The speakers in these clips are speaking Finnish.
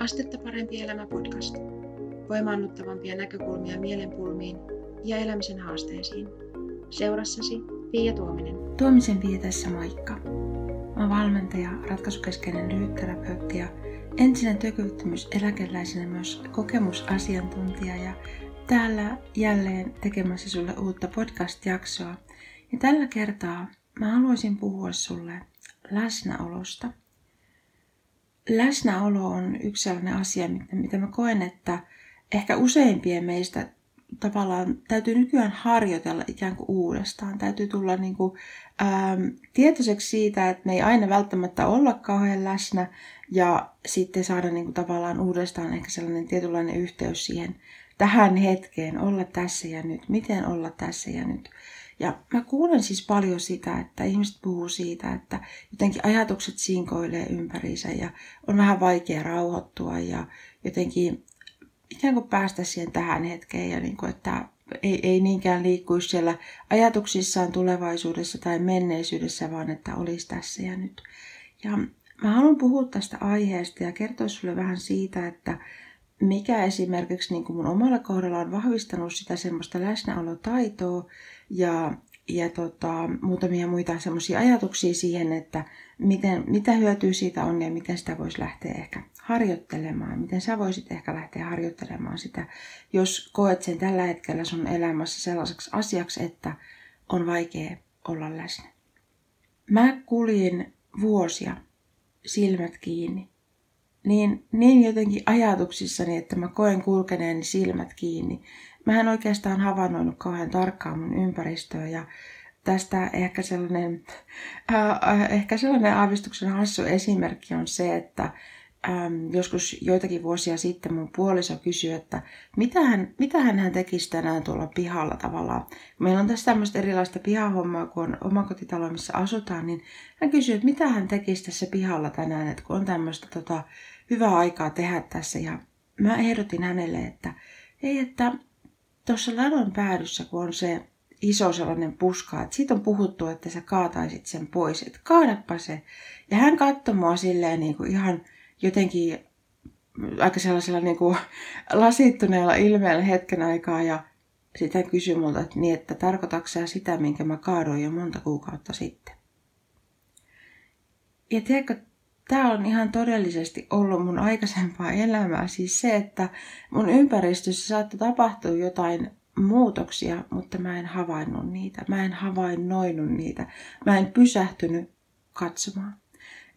Astetta parempi elämä podcast. Voimaannuttavampia näkökulmia mielenpulmiin ja elämisen haasteisiin. Seurassasi Pia Tuominen. Tuomisen Pia tässä moikka. Mä valmentaja, ratkaisukeskeinen lyhytterapeutti ja entinen työkyvyttömyyseläkeläisenä myös kokemusasiantuntija ja täällä jälleen tekemässä sulle uutta podcast-jaksoa. Ja tällä kertaa mä haluaisin puhua sulle läsnäolosta – läsnäolo on yksi sellainen asia, mitä mä koen, että ehkä useimpien meistä tavallaan täytyy nykyään harjoitella ikään kuin uudestaan. Täytyy tulla niin kuin, ähm, tietoiseksi siitä, että me ei aina välttämättä olla kauhean läsnä ja sitten saada niin kuin, tavallaan uudestaan ehkä sellainen tietynlainen yhteys siihen tähän hetkeen, olla tässä ja nyt, miten olla tässä ja nyt. Ja mä kuulen siis paljon sitä, että ihmiset puhuu siitä, että jotenkin ajatukset sinkoilee ympäriinsä ja on vähän vaikea rauhoittua ja jotenkin ikään kuin päästä siihen tähän hetkeen ja niin kuin, että ei, ei niinkään liikkuisi siellä ajatuksissaan tulevaisuudessa tai menneisyydessä, vaan että olisi tässä ja nyt. Ja mä haluan puhua tästä aiheesta ja kertoa sulle vähän siitä, että mikä esimerkiksi niin kuin mun omalla kohdalla on vahvistanut sitä semmoista läsnäolotaitoa ja, ja tota, muutamia muita semmoisia ajatuksia siihen, että miten, mitä hyötyä siitä on ja miten sitä voisi lähteä ehkä harjoittelemaan. Miten sä voisit ehkä lähteä harjoittelemaan sitä, jos koet sen tällä hetkellä sun elämässä sellaiseksi asiaksi, että on vaikea olla läsnä. Mä kuljin vuosia silmät kiinni niin, niin jotenkin ajatuksissani, että mä koen kulkeneeni silmät kiinni. Mä en oikeastaan havainnoinut kauhean tarkkaan mun ympäristöä ja tästä ehkä sellainen, äh, ehkä sellainen aavistuksen hassu esimerkki on se, että ähm, joskus joitakin vuosia sitten mun puoliso kysyi, että mitä hän, mitä hän tekisi tänään tuolla pihalla tavallaan. Meillä on tässä tämmöistä erilaista pihahommaa, kun on omakotitalo, missä asutaan, niin hän kysyi, että mitä hän tekisi tässä pihalla tänään, että kun on tämmöistä tota, hyvää aikaa tehdä tässä. Ja mä ehdotin hänelle, että ei, että tuossa ladon päädyssä, kun on se iso sellainen puska, että siitä on puhuttu, että sä kaataisit sen pois, että kaadappa se. Ja hän katsoi mua silleen niin kuin ihan jotenkin aika sellaisella niin kuin lasittuneella ilmeellä hetken aikaa ja sitten kysyi multa, että, niin, että tarkoitatko sitä, minkä mä kaadoin jo monta kuukautta sitten. Ja tiedätkö, tämä on ihan todellisesti ollut mun aikaisempaa elämää. Siis se, että mun ympäristössä saattoi tapahtua jotain muutoksia, mutta mä en havainnut niitä. Mä en havainnoinut niitä. Mä en pysähtynyt katsomaan.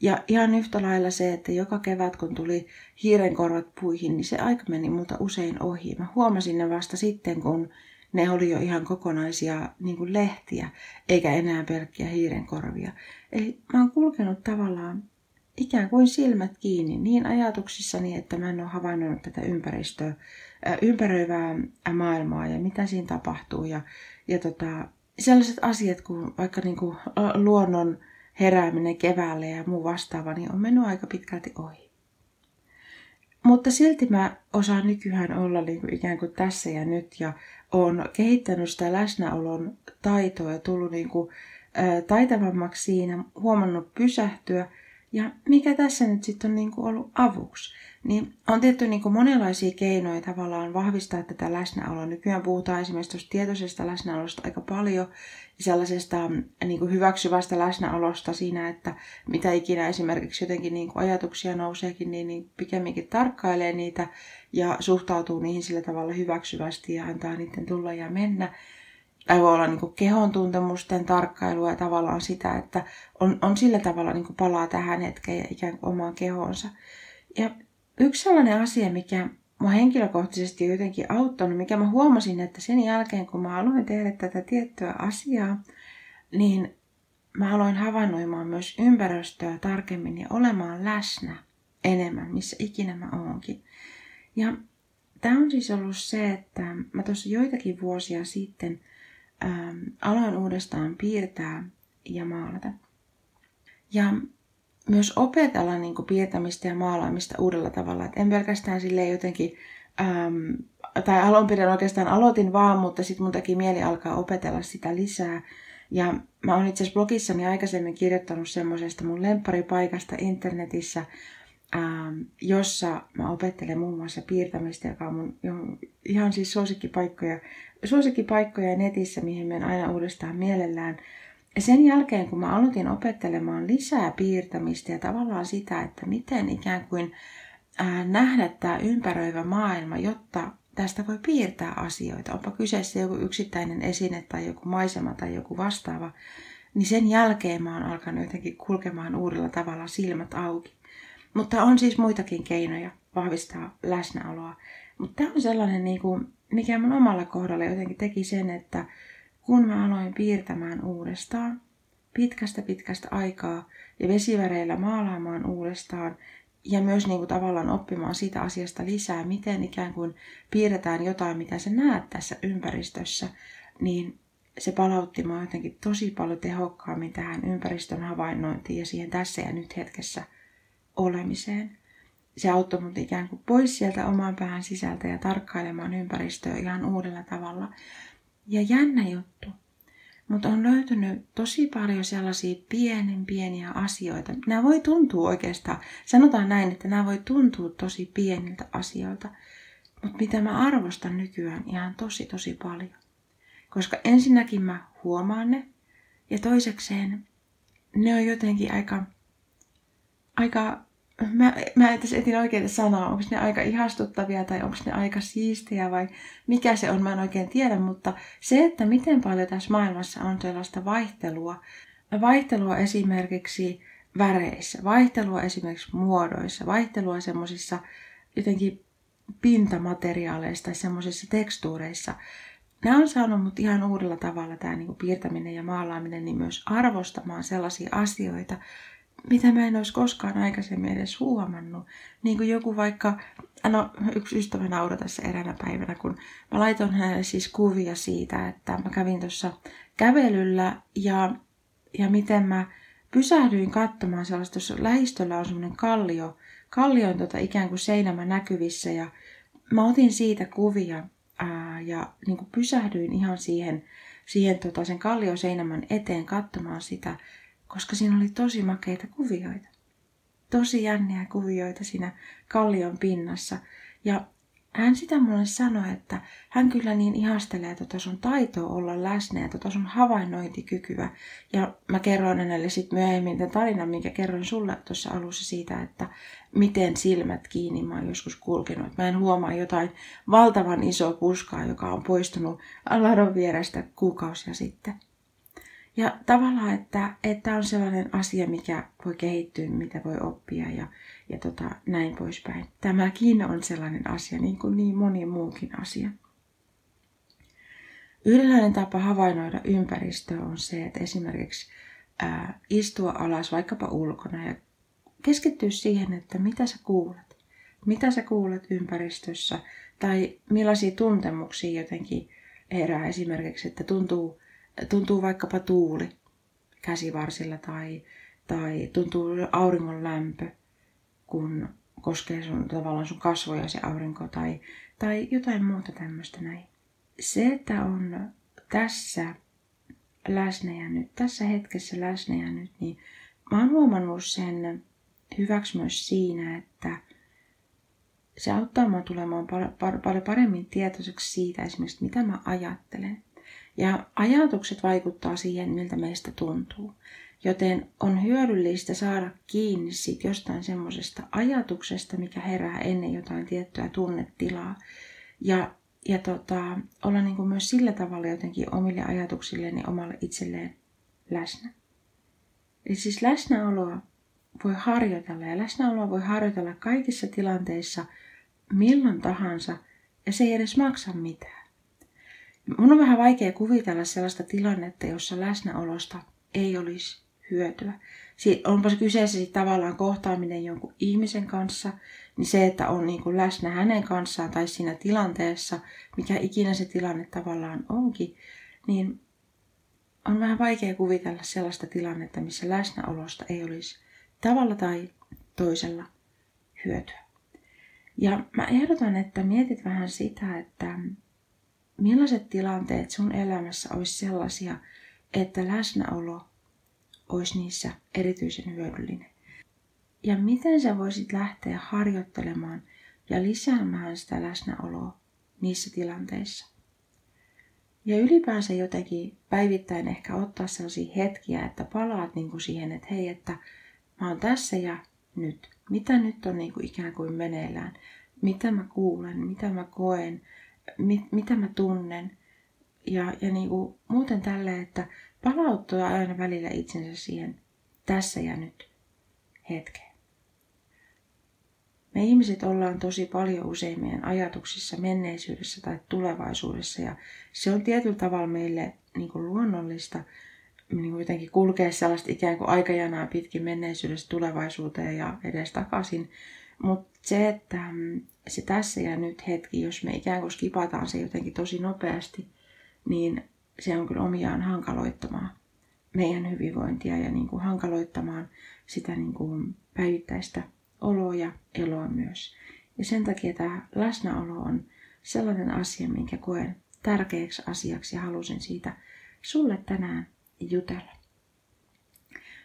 Ja ihan yhtä lailla se, että joka kevät kun tuli hiirenkorvat puihin, niin se aika meni multa usein ohi. Mä huomasin ne vasta sitten, kun ne oli jo ihan kokonaisia niin kuin lehtiä, eikä enää pelkkiä hiirenkorvia. Eli mä oon kulkenut tavallaan ikään kuin silmät kiinni niin ajatuksissani, että mä en ole havainnut tätä ympäristöä, ympäröivää maailmaa ja mitä siinä tapahtuu. Ja, ja tota, sellaiset asiat kuin vaikka niin kuin luonnon herääminen keväälle ja muu vastaava, niin on mennyt aika pitkälti ohi. Mutta silti mä osaan nykyään olla niin kuin ikään kuin tässä ja nyt ja on kehittänyt sitä läsnäolon taitoa ja tullut niin kuin, ä, taitavammaksi siinä, huomannut pysähtyä – ja mikä tässä nyt sitten on niin kuin ollut avuksi? Niin on tietty niin kuin monenlaisia keinoja tavallaan vahvistaa tätä läsnäoloa. Nykyään puhutaan esimerkiksi tuosta tietoisesta läsnäolosta aika paljon sellaisesta niin kuin hyväksyvästä läsnäolosta siinä, että mitä ikinä esimerkiksi jotenkin niin kuin ajatuksia nouseekin, niin, niin pikemminkin tarkkailee niitä ja suhtautuu niihin sillä tavalla hyväksyvästi ja antaa niiden tulla ja mennä tai voi olla niin kehon tuntemusten tarkkailua ja tavallaan sitä, että on, on sillä tavalla niin palaa tähän hetkeen ja ikään kuin omaan kehonsa. Ja yksi sellainen asia, mikä mua henkilökohtaisesti on jotenkin auttanut, mikä mä huomasin, että sen jälkeen kun mä aloin tehdä tätä tiettyä asiaa, niin mä aloin havainnoimaan myös ympäristöä tarkemmin ja olemaan läsnä enemmän, missä ikinä mä oonkin. Ja tämä on siis ollut se, että mä tuossa joitakin vuosia sitten – ähm, aloin uudestaan piirtää ja maalata. Ja myös opetella niin kuin, piirtämistä ja maalaamista uudella tavalla. Et en pelkästään sille jotenkin, ähm, tai alun perin oikeastaan aloitin vaan, mutta sitten mun teki mieli alkaa opetella sitä lisää. Ja mä oon itse asiassa blogissani aikaisemmin kirjoittanut semmoisesta mun lempparipaikasta internetissä, ähm, jossa mä opettelen muun muassa piirtämistä, joka on mun ihan siis suosikkipaikkoja, suosikkipaikkoja netissä, mihin menen aina uudestaan mielellään. Sen jälkeen, kun mä aloitin opettelemaan lisää piirtämistä ja tavallaan sitä, että miten ikään kuin ää, nähdä tämä ympäröivä maailma, jotta tästä voi piirtää asioita. Onpa kyseessä joku yksittäinen esine tai joku maisema tai joku vastaava, niin sen jälkeen mä oon alkanut jotenkin kulkemaan uudella tavalla silmät auki. Mutta on siis muitakin keinoja vahvistaa läsnäoloa. Mutta tämä on sellainen, niin kuin, mikä mun omalla kohdalla jotenkin teki sen, että kun mä aloin piirtämään uudestaan, pitkästä pitkästä aikaa ja vesiväreillä maalaamaan uudestaan ja myös niin kuin tavallaan oppimaan siitä asiasta lisää, miten ikään kuin piirretään jotain, mitä sä näet tässä ympäristössä, niin se palautti mua jotenkin tosi paljon tehokkaammin tähän ympäristön havainnointiin ja siihen tässä ja nyt hetkessä olemiseen. Se auttoi mut ikään kuin pois sieltä oman pään sisältä ja tarkkailemaan ympäristöä ihan uudella tavalla. Ja jännä juttu. Mutta on löytynyt tosi paljon sellaisia pienen pieniä asioita. Nämä voi tuntua oikeastaan, sanotaan näin, että nämä voi tuntua tosi pieniltä asioilta. Mutta mitä mä arvostan nykyään ihan tosi tosi paljon. Koska ensinnäkin mä huomaan ne. Ja toisekseen ne on jotenkin aika, aika mä, mä tässä etin oikein sanoa, onko ne aika ihastuttavia tai onko ne aika siistejä vai mikä se on, mä en oikein tiedä, mutta se, että miten paljon tässä maailmassa on sellaista vaihtelua, vaihtelua esimerkiksi väreissä, vaihtelua esimerkiksi muodoissa, vaihtelua semmoisissa jotenkin pintamateriaaleissa tai semmoisissa tekstuureissa, Nämä on saanut mut ihan uudella tavalla, tämä niin piirtäminen ja maalaaminen, niin myös arvostamaan sellaisia asioita, mitä mä en olisi koskaan aikaisemmin edes huomannut. Niin kuin joku vaikka, no yksi ystävä naura tässä eräänä päivänä, kun mä laitoin hänelle siis kuvia siitä, että mä kävin tuossa kävelyllä ja, ja miten mä pysähdyin katsomaan sellaista, tuossa lähistöllä on semmoinen kallio, kallio on tota ikään kuin seinämä näkyvissä ja mä otin siitä kuvia ää, ja niin kuin pysähdyin ihan siihen, siihen tota, sen kallioseinämän eteen katsomaan sitä koska siinä oli tosi makeita kuvioita. Tosi jänniä kuvioita siinä kallion pinnassa. Ja hän sitä mulle sanoi, että hän kyllä niin ihastelee tota sun taitoa olla läsnä ja tota sun havainnointikykyä. Ja mä kerroin hänelle sitten myöhemmin tämän tarinan, minkä kerroin sulle tuossa alussa siitä, että miten silmät kiinni mä oon joskus kulkenut. Mä en huomaa jotain valtavan isoa puskaa, joka on poistunut ladon vierestä kuukausia sitten. Ja tavallaan, että, että on sellainen asia, mikä voi kehittyä, mitä voi oppia ja, ja tota, näin poispäin. Tämäkin on sellainen asia, niin kuin niin moni muukin asia. Yhdenlainen tapa havainnoida ympäristöä on se, että esimerkiksi ää, istua alas vaikkapa ulkona ja keskittyä siihen, että mitä sä kuulet. Mitä sä kuulet ympäristössä tai millaisia tuntemuksia jotenkin herää esimerkiksi, että tuntuu tuntuu vaikkapa tuuli käsivarsilla tai, tai tuntuu auringon lämpö, kun koskee sun, tavallaan sun kasvoja se aurinko tai, tai jotain muuta tämmöistä näin. Se, että on tässä läsnä ja nyt, tässä hetkessä läsnä ja nyt, niin mä oon huomannut sen hyväksi myös siinä, että se auttaa mua tulemaan paljon paremmin tietoiseksi siitä esimerkiksi, mitä mä ajattelen. Ja ajatukset vaikuttaa siihen, miltä meistä tuntuu. Joten on hyödyllistä saada kiinni siitä jostain semmoisesta ajatuksesta, mikä herää ennen jotain tiettyä tunnetilaa. Ja, ja tota, olla niin kuin myös sillä tavalla jotenkin omille ajatuksilleen ja omalle itselleen läsnä. Eli siis läsnäoloa voi harjoitella ja läsnäoloa voi harjoitella kaikissa tilanteissa milloin tahansa ja se ei edes maksa mitään. Mun on vähän vaikea kuvitella sellaista tilannetta, jossa läsnäolosta ei olisi hyötyä. onpa se kyseessä sitten tavallaan kohtaaminen jonkun ihmisen kanssa, niin se, että on niin kuin läsnä hänen kanssaan tai siinä tilanteessa, mikä ikinä se tilanne tavallaan onkin, niin on vähän vaikea kuvitella sellaista tilannetta, missä läsnäolosta ei olisi tavalla tai toisella hyötyä. Ja mä ehdotan, että mietit vähän sitä, että millaiset tilanteet sun elämässä olisi sellaisia, että läsnäolo olisi niissä erityisen hyödyllinen. ja miten sä voisit lähteä harjoittelemaan ja lisäämään sitä läsnäoloa niissä tilanteissa. Ja ylipäänsä jotenkin päivittäin ehkä ottaa sellaisia hetkiä, että palaat niin kuin siihen, että hei, että mä oon tässä ja nyt. Mitä nyt on niin kuin ikään kuin meneillään? Mitä mä kuulen? Mitä mä koen? Mit, mitä mä tunnen? Ja, ja niin kuin muuten tälle, että palauttaa aina välillä itsensä siihen tässä ja nyt hetkeen. Me ihmiset ollaan tosi paljon usein meidän ajatuksissa menneisyydessä tai tulevaisuudessa ja se on tietyllä tavalla meille niin kuin luonnollista niin kuin jotenkin kulkea sellaista ikään kuin aikajanaa pitkin menneisyydestä tulevaisuuteen ja edes takaisin. Mutta se, että mm, se tässä ja nyt hetki, jos me ikään kuin skipataan se jotenkin tosi nopeasti, niin se on kyllä omiaan hankaloittamaan meidän hyvinvointia ja niin kuin hankaloittamaan sitä niin kuin päivittäistä oloa ja eloa myös. Ja sen takia tämä läsnäolo on sellainen asia, minkä koen tärkeäksi asiaksi ja halusin siitä sulle tänään jutella.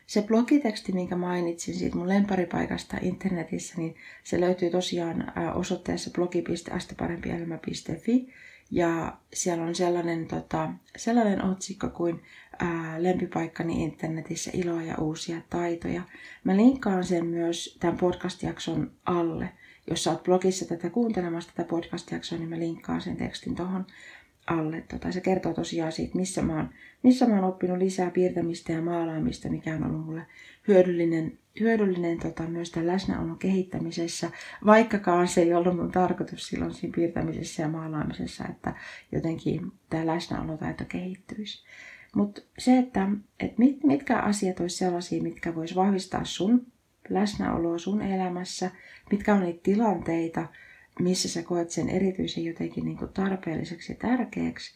Se blogiteksti, minkä mainitsin siitä mun lemparipaikasta internetissä, niin se löytyy tosiaan osoitteessa blogi.asteparempielämä.fi ja siellä on sellainen, tota, sellainen otsikko kuin ää, lempipaikkani internetissä iloa ja uusia taitoja. Mä linkkaan sen myös tämän podcast-jakson alle. Jos sä oot blogissa tätä kuuntelemassa tätä podcast-jaksoa, niin mä linkkaan sen tekstin tuohon alle. Tota, se kertoo tosiaan siitä, missä mä, oon, missä mä oon oppinut lisää piirtämistä ja maalaamista, mikä on ollut mulle hyödyllinen, hyödyllinen tota, myös tämän läsnäolon kehittämisessä, vaikkakaan se ei ollut mun tarkoitus silloin siinä piirtämisessä ja maalaamisessa, että jotenkin tämä läsnäolotaito kehittyisi. Mutta se, että, että mit, mitkä asiat olisi sellaisia, mitkä vois vahvistaa sun läsnäoloa sun elämässä, mitkä on niitä tilanteita, missä sä koet sen erityisen jotenkin niin kuin tarpeelliseksi ja tärkeäksi,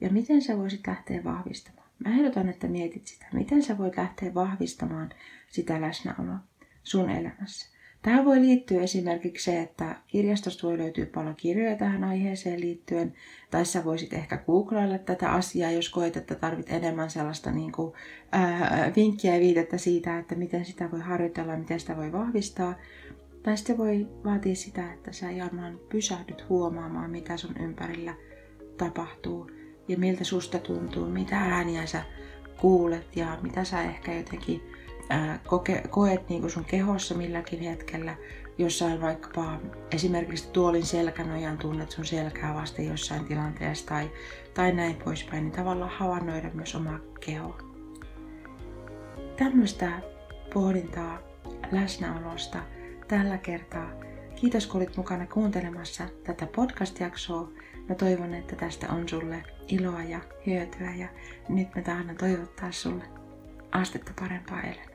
ja miten sä voisit lähteä vahvistamaan. Mä ehdotan, että mietit sitä, miten sä voit lähteä vahvistamaan sitä läsnäoloa sun elämässä. Tähän voi liittyä esimerkiksi se, että kirjastosta voi löytyä paljon kirjoja tähän aiheeseen liittyen, tai sä voisit ehkä googlailla tätä asiaa, jos koet, että tarvit enemmän sellaista niin kuin, ää, vinkkiä ja viitettä siitä, että miten sitä voi harjoitella, miten sitä voi vahvistaa. Tai sitten voi vaatia sitä, että sä Jarman pysähdyt huomaamaan, mitä sun ympärillä tapahtuu ja miltä susta tuntuu, mitä ääniä sä kuulet ja mitä sä ehkä jotenkin ää, koke, koet niin sun kehossa milläkin hetkellä. Jossain vaikkapa esimerkiksi tuolin selkänojan tunnet sun selkää vasten jossain tilanteessa tai, tai näin poispäin, niin tavallaan havainnoida myös omaa kehoa. Tämmöistä pohdintaa läsnäolosta tällä kertaa. Kiitos kun olit mukana kuuntelemassa tätä podcast-jaksoa. Mä toivon, että tästä on sulle iloa ja hyötyä ja nyt mä tahdon toivottaa sulle astetta parempaa elämää.